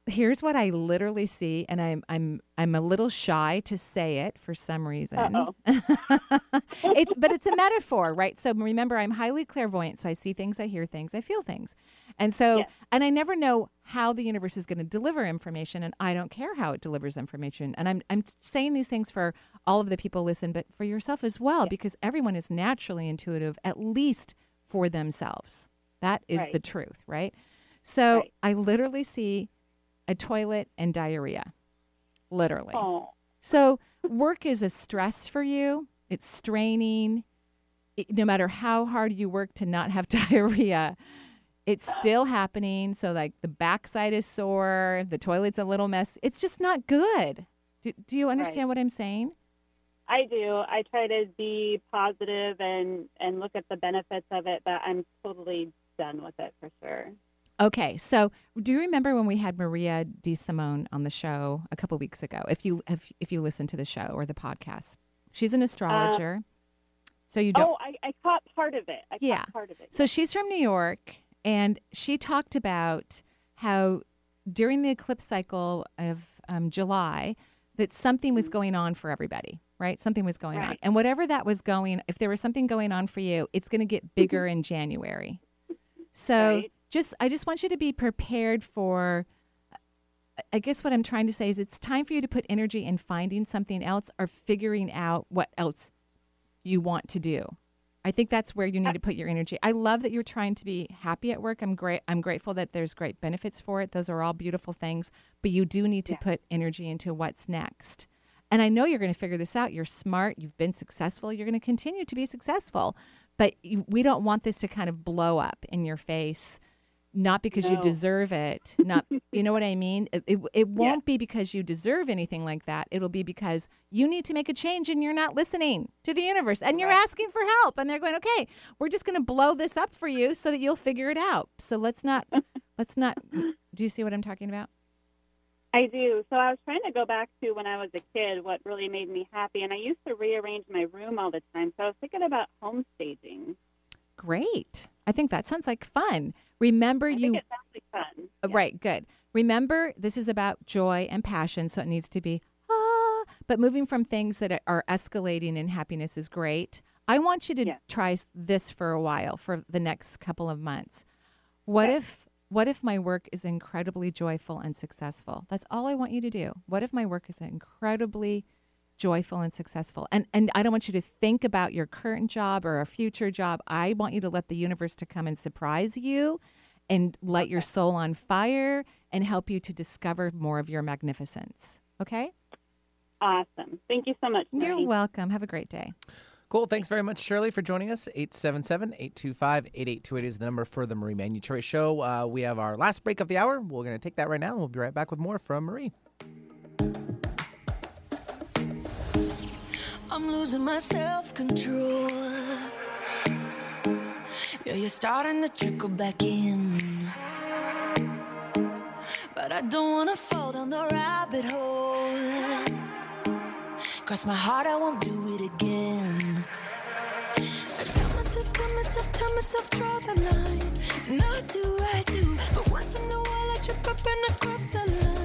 here's what I literally see, and I'm I'm I'm a little shy to say it for some reason. it's but it's a metaphor, right? So remember, I'm highly clairvoyant, so I see things, I hear things, I feel things, and so and I never know how the universe is going to deliver information, and I don't care how it delivers information. And I'm I'm saying these things for all of the people listen, but for yourself as well, because everyone is naturally intuitive, at least for themselves. That is the truth, right? So I literally see a toilet and diarrhea, literally. Oh. So work is a stress for you. It's straining. It, no matter how hard you work to not have diarrhea, it's still happening. So like the backside is sore, the toilet's a little mess. It's just not good. Do, do you understand what I'm saying? I do. I try to be positive and and look at the benefits of it, but I'm totally done with it for sure. Okay, so do you remember when we had Maria Di Simone on the show a couple weeks ago? If you if, if you listen to the show or the podcast, she's an uh, astrologer. so you don't. Oh, I, I caught part of it. I Yeah. caught part of it. So she's from New York, and she talked about how during the eclipse cycle of um, July, that something was mm-hmm. going on for everybody, right? Something was going on, and whatever that was going, if there was something going on for you, it's going to get mm-hmm. bigger in January. So Right. Just, I just want you to be prepared for. I guess what I'm trying to say is it's time for you to put energy in finding something else or figuring out what else you want to do. I think that's where you need to put your energy. I love that you're trying to be happy at work. I'm great. I'm grateful that there's great benefits for it. Those are all beautiful things, but you do need to put energy into what's next. And I know you're going to figure this out. You're smart. You've been successful. You're going to continue to be successful. but we don't want this to kind of blow up in your face not because you deserve it not you know what i mean it, it, it won't be because you deserve anything like that it'll be because you need to make a change and you're not listening to the universe and you're asking for help and they're going okay we're just going to blow this up for you so that you'll figure it out so let's not let's not do you see what i'm talking about I do. So I was trying to go back to when I was a kid, what really made me happy. And I used to rearrange my room all the time. So I was thinking about home staging. great i think that sounds like fun remember I you think it sounds fun. Uh, Right, good. Remember, this is about joy and passion, so it needs to be ah. But moving from things that are escalating in happiness is great. I want you to try this for a while, for the next couple of months. What if what if my work is incredibly joyful and successful? That's all I want you to do. What if my work is incredibly joyful and successful? And and I don't want you to think about your current job or a future job. I want you to let the universe to come and surprise you and light your soul on fire and help you to discover more of your magnificence. Okay? Awesome. Thank you so much. You're welcome. Have a great day. Cool. Thanks very much, Shirley, for joining us. 877 825 8828 is the number for the Marie Manuchehri Show. Uh, we have our last break of the hour. We're going to take that right now, and we'll be right back with more from Marie. I'm losing my self control. Yeah, you're starting to trickle back in. But I don't wanna fall down the rabbit hole. Cross my heart, I won't do it again. I tell myself, tell myself, tell myself, draw the line. I do, I do. But once in a while, I trip up and I cross the line.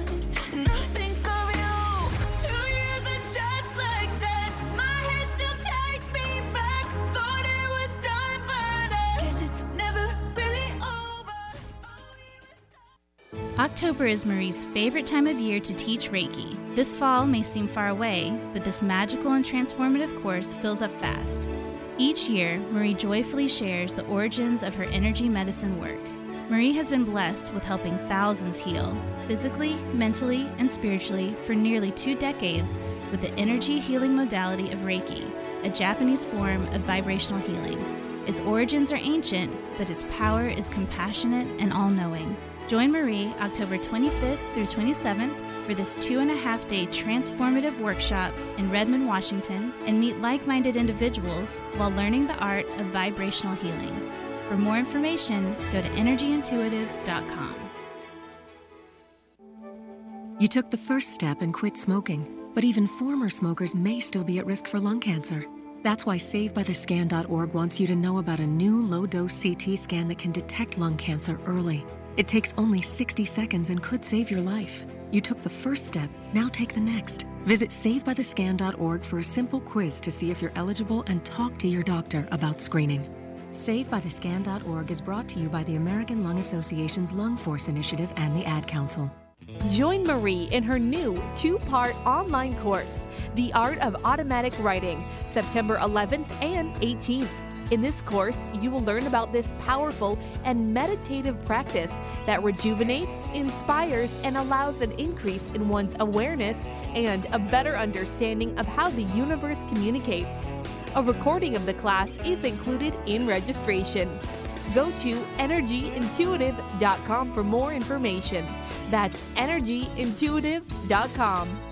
October is Marie's favorite time of year to teach Reiki. This fall may seem far away, but this magical and transformative course fills up fast. Each year, Marie joyfully shares the origins of her energy medicine work. Marie has been blessed with helping thousands heal, physically, mentally, and spiritually, for nearly two decades with the energy healing modality of Reiki, a Japanese form of vibrational healing. Its origins are ancient, but its power is compassionate and all knowing. Join Marie October 25th through 27th for this two and a half day transformative workshop in Redmond, Washington, and meet like minded individuals while learning the art of vibrational healing. For more information, go to energyintuitive.com. You took the first step and quit smoking, but even former smokers may still be at risk for lung cancer. That's why SaveByTheScan.org wants you to know about a new low dose CT scan that can detect lung cancer early. It takes only 60 seconds and could save your life. You took the first step, now take the next. Visit SaveByTheScan.org for a simple quiz to see if you're eligible and talk to your doctor about screening. SaveByTheScan.org is brought to you by the American Lung Association's Lung Force Initiative and the Ad Council. Join Marie in her new two part online course, The Art of Automatic Writing, September 11th and 18th. In this course, you will learn about this powerful and meditative practice that rejuvenates, inspires, and allows an increase in one's awareness and a better understanding of how the universe communicates. A recording of the class is included in registration. Go to energyintuitive.com for more information. That's energyintuitive.com.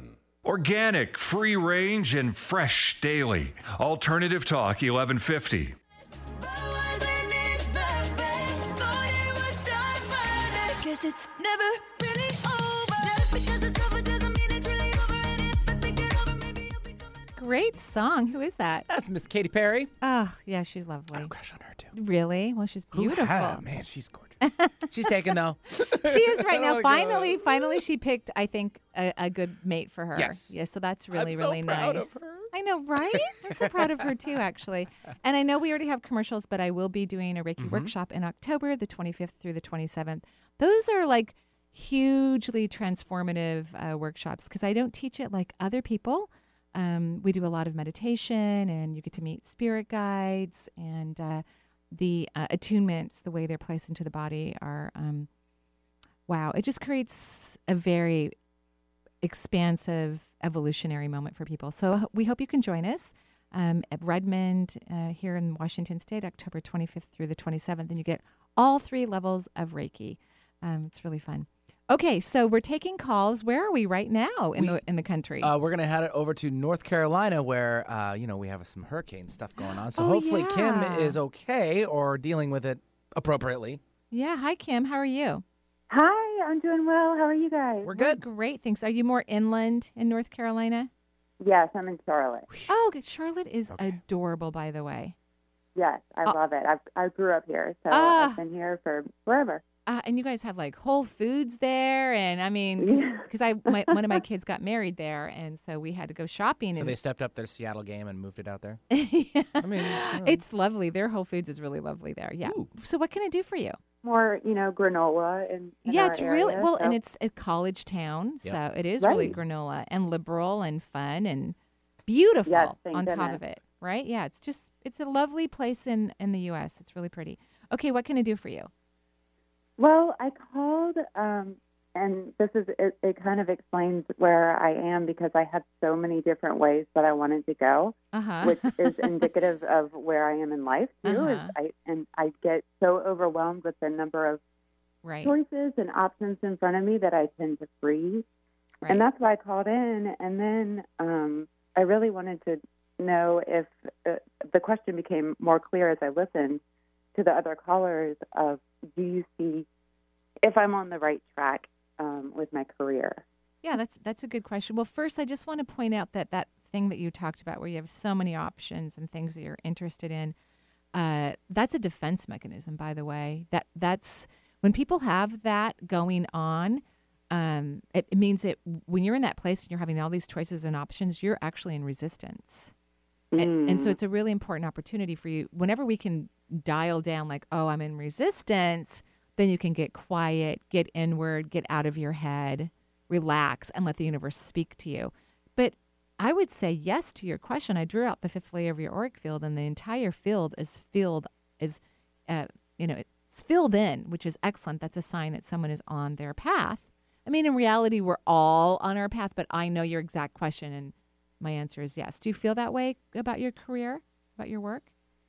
Organic, free range, and fresh daily. Alternative Talk 1150. It's never really over. Just because it's over doesn't mean it's really over. And if I think it over, maybe Great song. Who is that? That's Miss Katy Perry. Oh, yeah, she's lovely. I crush on her too. Really? Well, she's Who beautiful. had- man, she's gorgeous. She's taken though. she is right now. Oh, God. finally, finally, she picked, I think, a, a good mate for her. Yes. Yeah. So that's really, I'm really nice. I know, right? I'm so proud of her too, actually. And I know we already have commercials, but I will be doing a Reiki Mm-hmm. workshop in October, the 25th through the 27th. Those are like hugely transformative uh, workshops because I don't teach it like other people. Um, we do a lot of meditation, and you get to meet spirit guides, and uh, the uh, attunements, the way they're placed into the body, are um, wow. It just creates a very expansive evolutionary moment for people. So uh, we hope you can join us um, at Redmond uh, here in Washington State, October 25th through the 27th, and you get all three levels of Reiki. Um, it's really fun. Okay, so we're taking calls. Where are we right now in the in the country? Uh, we're gonna head it over to North Carolina, where uh, you know we have some hurricane stuff going on. So Oh, hopefully yeah. Kim is okay or dealing with it appropriately. yeah, hi Kim, how are you? Hi, I'm doing well. How are you guys? We're good. great, thanks. Are you more inland in North Carolina? Yes, I'm in Charlotte. Oh, good. Charlotte is adorable, by the way. Yes, I Oh. love it. I've, I grew up here, so Ah. I've been here for forever. Uh, and you guys have like Whole Foods there, and I mean, because I my, one of my kids got married there, and so we had to go shopping. So and they stepped up their Seattle game and moved it out there. Yeah. I mean, it's lovely. Their Whole Foods is really lovely there. Yeah. So what can I do for you? More, you know, granola and yeah, it's really well, and it's. it's a college town, Yep. so it is really granola and liberal and fun and beautiful Yes, thank on top of it. Right? Yeah, it's just it's a lovely place in in the U.S. It's really pretty. Okay, what can I do for you? Well, I called, um, and this is it, it. Kind of explains where I am because I had so many different ways that I wanted to go, Uh-huh. which is indicative of where I am in life too. Uh-huh. I and I get so overwhelmed with the number of Right. choices and options in front of me that I tend to freeze. Right. And that's why I called in. And then um, I really wanted to know if uh, the question became more clear as I listened to the other callers of do you see if I'm on the right track um, with my career? Yeah, that's that's a good question. Well, first, I just want to point out that that thing that you talked about, where you have so many options and things that you're interested in, uh, that's a defense mechanism. By the way, that that's when people have that going on. Um, it, it means that when you're in that place and you're having all these choices and options, you're actually in resistance. And, and so Mm. it's a really important opportunity for you. Whenever we can dial down, like, oh, I'm in resistance, then you can get quiet, get inward, get out of your head, relax, and let the universe speak to you. But I would say yes to your question. I drew out the fifth layer of your auric field, and the entire field is filled, is, uh, you know, it's filled in, which is excellent. That's a sign that someone is on their path. I mean, in reality, we're all on our path, but I know your exact question, and my answer is yes. Do you feel that way about your career, about your work?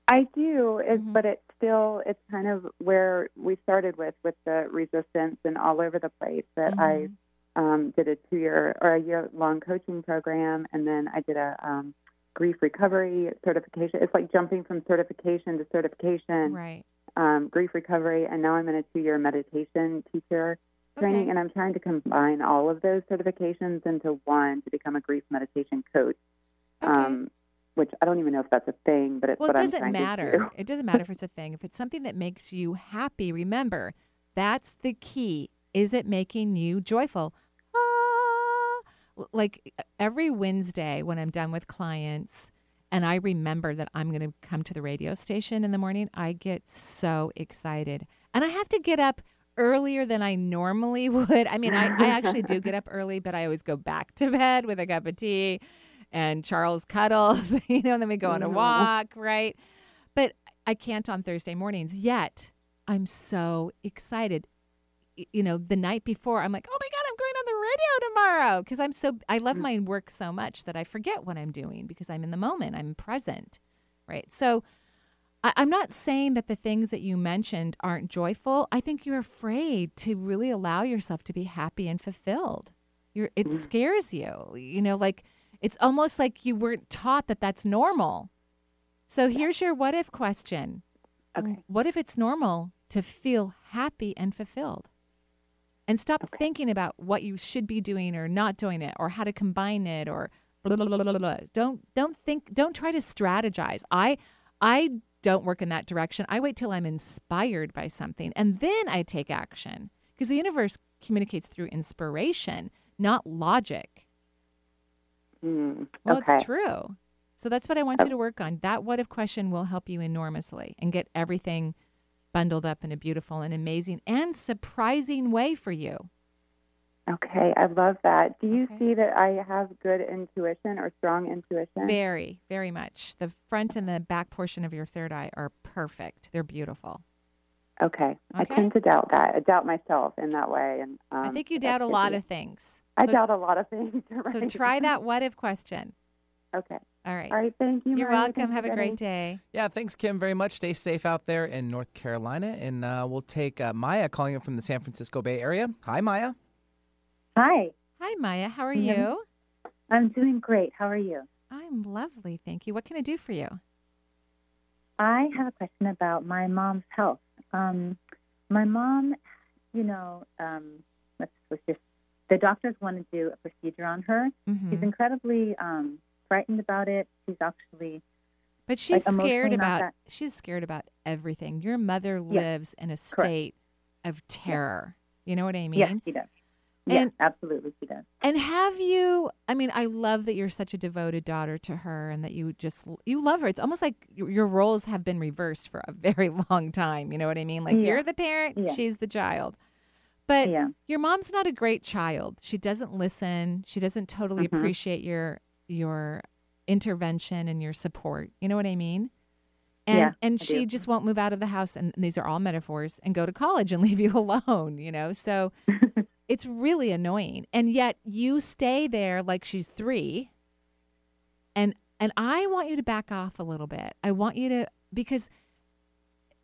I do, it's, Mm-hmm. but it's still it's kind of where we started with with the resistance and all over the place. That I um, did a two year or a year long coaching program, and then I did a um, grief recovery certification. It's like jumping from certification to certification, Right. um, grief recovery, and now I'm in a two year meditation teacher training, Okay. and I'm trying to combine all of those certifications into one to become a grief meditation coach. Um, which I don't even know if that's a thing, but it's Well, it I'm doesn't to do. matter. It doesn't matter if it's a thing. If it's something that makes you happy, remember that's the key. Is it making you joyful? Ah. Like every Wednesday when I'm done with clients and I remember that I'm going to come to the radio station in the morning, I get so excited. And I have to get up earlier than I normally would. I mean, I, I actually do get up early, but I always go back to bed with a cup of tea and Charles cuddles, you know, and then we go on a walk, right? But I can't on Thursday mornings yet. I'm so excited. You know, the night before, I'm like, oh my God, I'm going on the radio tomorrow. Because I'm so, I love mm. my work so much that I forget what I'm doing because I'm in the moment, I'm present, right? So I, I'm not saying that the things that you mentioned aren't joyful. I think you're afraid to really allow yourself to be happy and fulfilled. You're, it mm. scares you, you know, like it's almost like you weren't taught that that's normal. So here's your what if question. Okay. What if it's normal to feel happy and fulfilled? And stop thinking about what you should be doing or not doing it or how to combine it or blah, blah, blah, blah, blah, blah. Don't don't think don't try to strategize. I I don't work in that direction. I wait till I'm inspired by something and then I take action. Because the universe communicates through inspiration, not logic. Mm, Well, it's true. So that's what I want you to work on. That what if question will help you enormously and get everything bundled up in a beautiful and amazing and surprising way for you. Okay, I love that. Do you see that I have good intuition or strong intuition? Very, very much. The front and the back portion of your third eye are perfect. They're beautiful. Okay. I tend to doubt that. I doubt myself in that way, and um, I think you doubt a lot to- of things. I So- doubt a lot of things. So try that what if question. Okay. All right. All right. Thank you. You're Maria. welcome. Thank you, Have a Jenny. great day. Yeah, thanks, Kim, very much. Stay safe out there in North Carolina. And uh, we'll take uh, Maya calling in from the San Francisco Bay Area. Hi, Maya. Hi. Hi, Maya. How are you? I'm doing great. How are you? I'm lovely. Thank you. What can I do for you? I have a question about my mom's health. Um, my mom, you know, um, let's, let's just, the doctors want to do a procedure on her. Mhm. She's incredibly um, frightened about it. She's actually, But she's like, scared about she's scared about everything. Your mother lives in a state of terror. You know what I mean? yes, she does. And- absolutely, she does. And have you? I mean, I love that you're such a devoted daughter to her, and that you just you love her. It's almost like your roles have been reversed for a very long time. You know what I mean? Like Yeah. you're the parent, Yeah. she's the child. But Yeah. your mom's not a great child. She doesn't listen. She doesn't totally Mhm. appreciate your your intervention and your support. You know what I mean? And Yeah, and I she do. just won't move out of the house and these are all metaphors and go to college and leave you alone, you know? So it's really annoying. And yet you stay there like she's 3 and and I want you to back off a little bit. I want you to because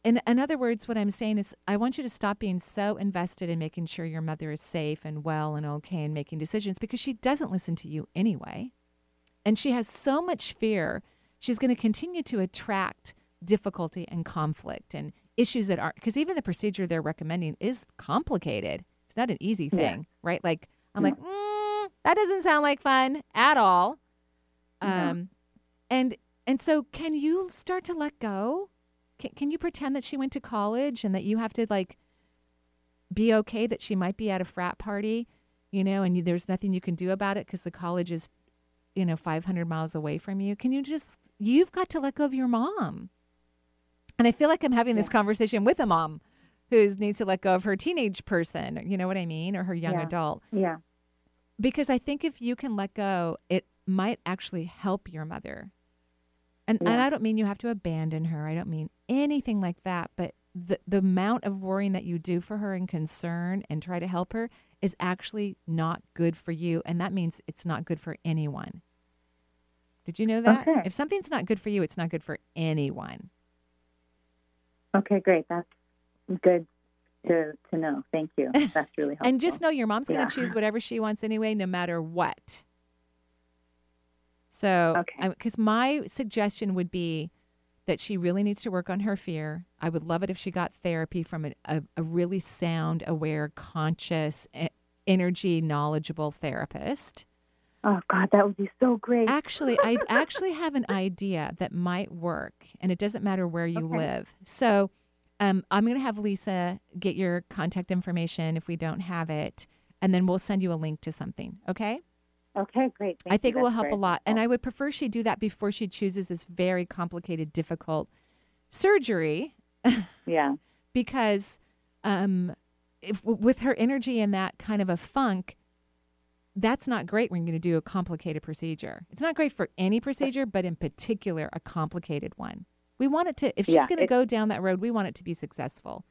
in, in other words, what I'm saying is, I want you to stop being so invested in making sure your mother is safe and well and okay and making decisions because she doesn't listen to you anyway. And she has so much fear, she's going to continue to attract difficulty and conflict and issues that are, because even the procedure they're recommending is complicated. Not an easy Yeah. thing, right? Like, I'm like, mm, that doesn't sound like fun at all. Um, and and so, can you start to let go? Can, can you pretend that she went to college and that you have to like be okay that she might be at a frat party, you know, and you, there's nothing you can do about it because the college is, you know, 500 miles away from you? Can you just, you've got to let go of your mom. And I feel like I'm having this conversation with a mom who needs to let go of her teenage person, you know what I mean, or her young Yeah. adult Yeah. because I think if you can let go, it might actually help your mother. And and I don't mean you have to abandon her. I don't mean anything like that, but the the amount of worrying that you do for her and concern and try to help her is actually not good for you and that means it's not good for anyone. Did you know that? Okay. If something's not good for you, it's not good for anyone. Okay, great. That's good to, to know. Thank you. That's really helpful. And just know your mom's going Yeah. to choose whatever she wants anyway, no matter what. So, because my suggestion would be that she really needs to work on her fear. I would love it if she got therapy from a, a, a really sound, aware, conscious, energy, knowledgeable therapist. Oh God, that would be so great. Actually, I actually have an idea that might work, and it doesn't matter where you live. So, um, I'm going to have Lisa get your contact information if we don't have it, and then we'll send you a link to something. Okay? Okay, great. I think you. it will That's help a lot, and. I would prefer she do that before she chooses this very complicated, difficult surgery. yeah. because um, if with her energy in that kind of a funk, that's not great when you're going to do a complicated procedure. It's not great for any procedure, but in particular, a complicated one. We want it to, if she's Yeah, going to go down that road, we want it to be successful,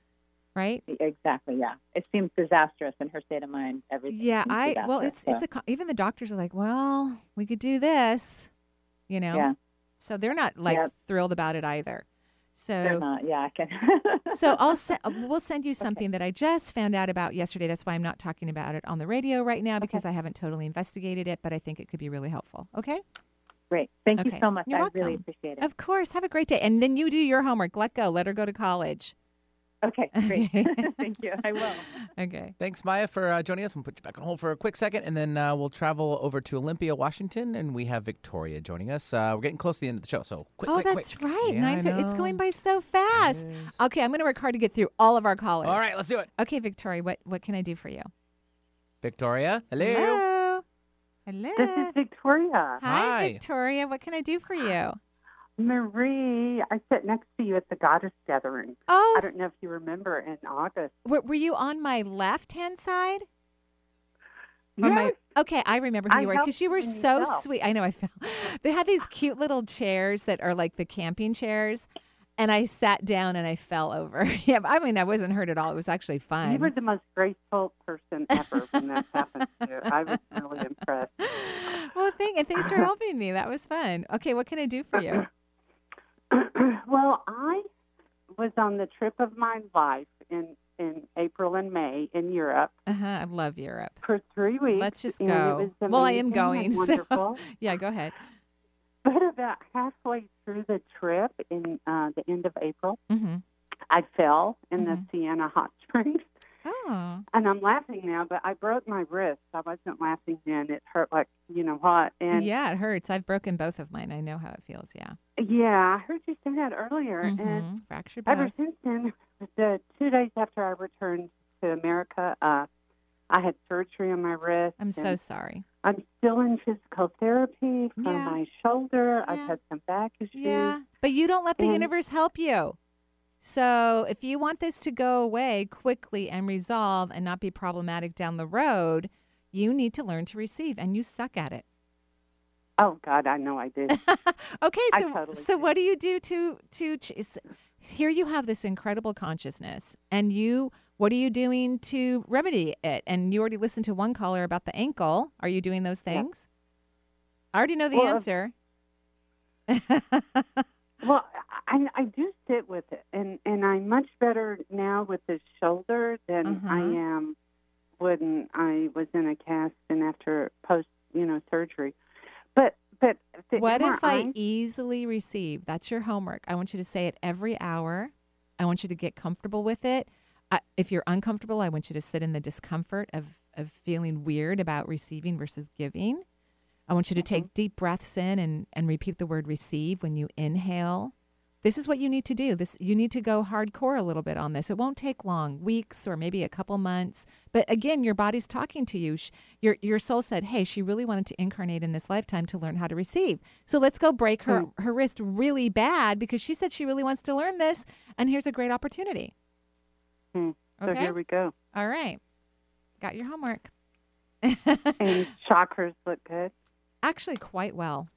right? Exactly. Yeah. It seems disastrous in her state of mind. Everything. Yeah, I well, it's it's a even the doctors are like, well, we could do this, you know. Yeah. So they're not like Yep. thrilled about it either. So They're not. Yeah, I can. so I'll se- uh, we'll send you something that I just found out about yesterday. That's why I'm not talking about it on the radio right now because I haven't totally investigated it, but I think it could be really helpful. Okay. Great. Thank you so much. You're I really appreciate it. Of course. Have a great day, and then you do your homework. Let go. Let her go to college. Okay. Great. Thank you. I will. Okay. Thanks, Maya, for uh, joining us. I'm put you back on hold for a quick second, and then uh, we'll travel over to Olympia, Washington, and we have Victoria joining us. Uh, we're getting close to the end of the show, so quick, oh, quick, that's quick. right. Yeah, Nine. I fi- It's going by so fast. Okay, I'm going to work hard to get through all of our callers. All right, let's do it. Okay, Victoria, what what can I do for you? Victoria, hello. Hello. Hello. This is Victoria. Hi, Victoria. What can I do for you? Marie, I sat next to you at the Goddess Gathering. Oh. I don't know if you remember in August. Were, were you on my left hand side? Or my- Yes. okay, I remember who I you were because you were you when you so fell. sweet. I know I fell. They had these cute little chairs that are like the camping chairs, and I sat down and I fell over. yeah, I mean I wasn't hurt at all. It was actually fine. You were the most graceful person ever when that happened to you. I was really impressed. well, thank and thanks for helping me. That was fun. Okay, what can I do for you? well, I was on the trip of my life in in April and May in Europe Uh huh. I love Europe. for three weeks. Let's just go. Well, I am going. So Wonderful. yeah, go ahead. But about halfway through the trip, in uh, the end of April, Mm-hmm. I fell in the Siena hot springs. Oh. And I'm laughing now, but I broke my wrist. I wasn't laughing then. It hurt like you know what. And yeah, it hurts. I've broken both of mine. I know how it feels. Yeah. yeah, I heard you say that earlier. And Mhm. Fractured ever since then, the two days after I returned to America, uh, I had surgery on my wrist. I'm so sorry. I'm still in physical therapy for Yeah. my shoulder. I've had some back issues. Yeah, but you don't let the And- universe help you. So if you want this to go away quickly and resolve and not be problematic down the road, you need to learn to receive, and you suck at it. Oh God, I know I do. Okay, I so totally so what do you do to to ch- here you have this incredible consciousness, and you what are you doing to remedy it? And you already listened to one caller about the ankle. Are you doing those things? I already know the Well, uh, answer. Well, I, I do sit with it, and and I'm much better now with the shoulder than I Uh-huh. am when I was in a cast and after post, you know, surgery. But but the What if I easily receive? That's your homework. I want you to say it every hour. I want you to get comfortable with it. I, if you're uncomfortable, I want you to sit in the discomfort of, of feeling weird about receiving versus giving. I want you to take mm-hmm. deep breaths in and, and repeat the word receive when you inhale. This is what you need to do. This you need to go hardcore a little bit on this. It won't take long, weeks or maybe a couple months. But again, your body's talking to you. Sh- Your your soul said, "Hey, she really wanted to incarnate in this lifetime to learn how to receive. So let's go break her mm. her wrist really bad because she said she really wants to learn this, and here's a great opportunity." Hmm. So here we go. All right, got your homework. and chakras look good. Actually, quite well.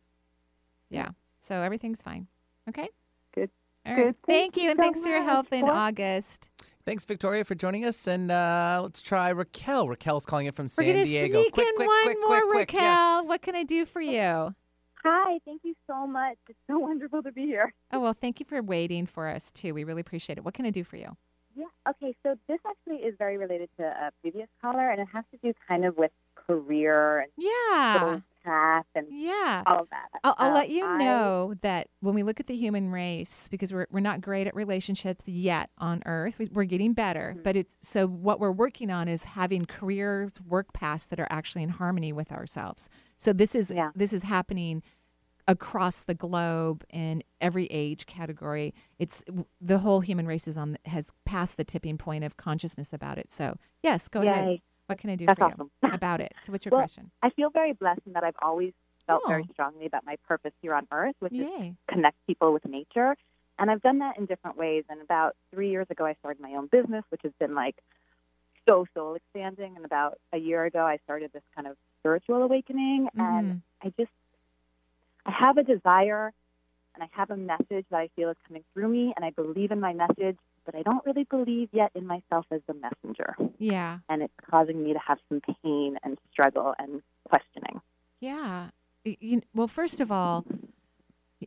Yeah. So everything's fine. Okay. Good. All right. Good. Thank, Thank you, you and so thanks for your help in much. August. Thanks, Victoria, for joining us. And uh, let's try Raquel. Raquel's calling in from San We're gonna Diego. sneak quick, in quick, one quick, more, quick, quick. Raquel. Yes. What can I do for you? Hi, thank you so much. It's so wonderful to be here. Oh well, thank you for waiting for us too. We really appreciate it. What can I do for you? Yeah. Okay. So this actually is very related to a previous caller, and it has to do kind of with career and Yeah. path and yeah all of that. I'll, I'll Um, let you I- know that when we look at the human race, because we're, we're not great at relationships yet on Earth, we, we're getting better. Mm-hmm. But it's so what we're working on is having careers, work paths that are actually in harmony with ourselves. So this is this is happening across the globe in every age category. It's the whole human race is on has passed the tipping point of consciousness about it. So yes, go ahead. What can I do That's for awesome. you about it? So what's your well, question? I feel very blessed in that I've always felt very Oh. strongly about my purpose here on Earth, which Yay. is connect people with nature. And I've done that in different ways. And about three years ago, I started my own business, which has been like so soul expanding. And about a year ago, I started this kind of spiritual awakening. And mm-hmm. I just, I have a desire and I have a message that I feel is coming through me. And I believe in my message, but I don't really believe yet in myself as the messenger. Yeah. And it's causing me to have some pain and struggle and questioning. Yeah. You, well, first of all,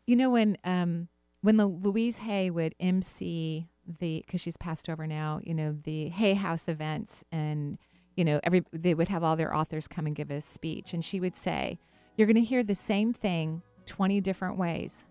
you know when um when the Louise Hay would MC the because she's passed over now, you know the Hay House events, and you know every they would have all their authors come and give a speech, and she would say, "You're going to hear the same thing twenty different ways,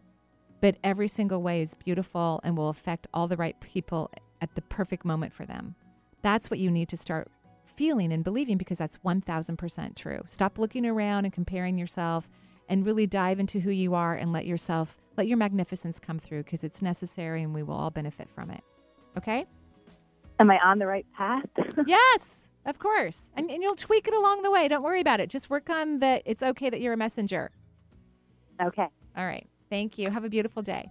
but every single way is beautiful and will affect all the right people at the perfect moment for them." That's what you need to start feeling and believing because that's 1000% true. Stop looking around and comparing yourself and really dive into who you are and let yourself, let your magnificence come through because it's necessary and we will all benefit from it. Okay? Am I on the right path? yes, of course. And, and you'll tweak it along the way. Don't worry about it. Just work on that. It's okay that you're a messenger. Okay. All right. Thank you. Have a beautiful day.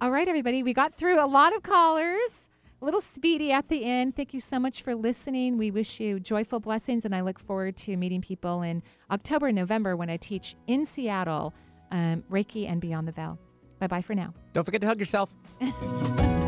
All right, everybody. We got through a lot of callers. A little speedy at the end. Thank you so much for listening. We wish you joyful blessings, and I look forward to meeting people in October and November when I teach in Seattle um, Reiki and Beyond the Veil. Bye bye for now. Don't forget to hug yourself.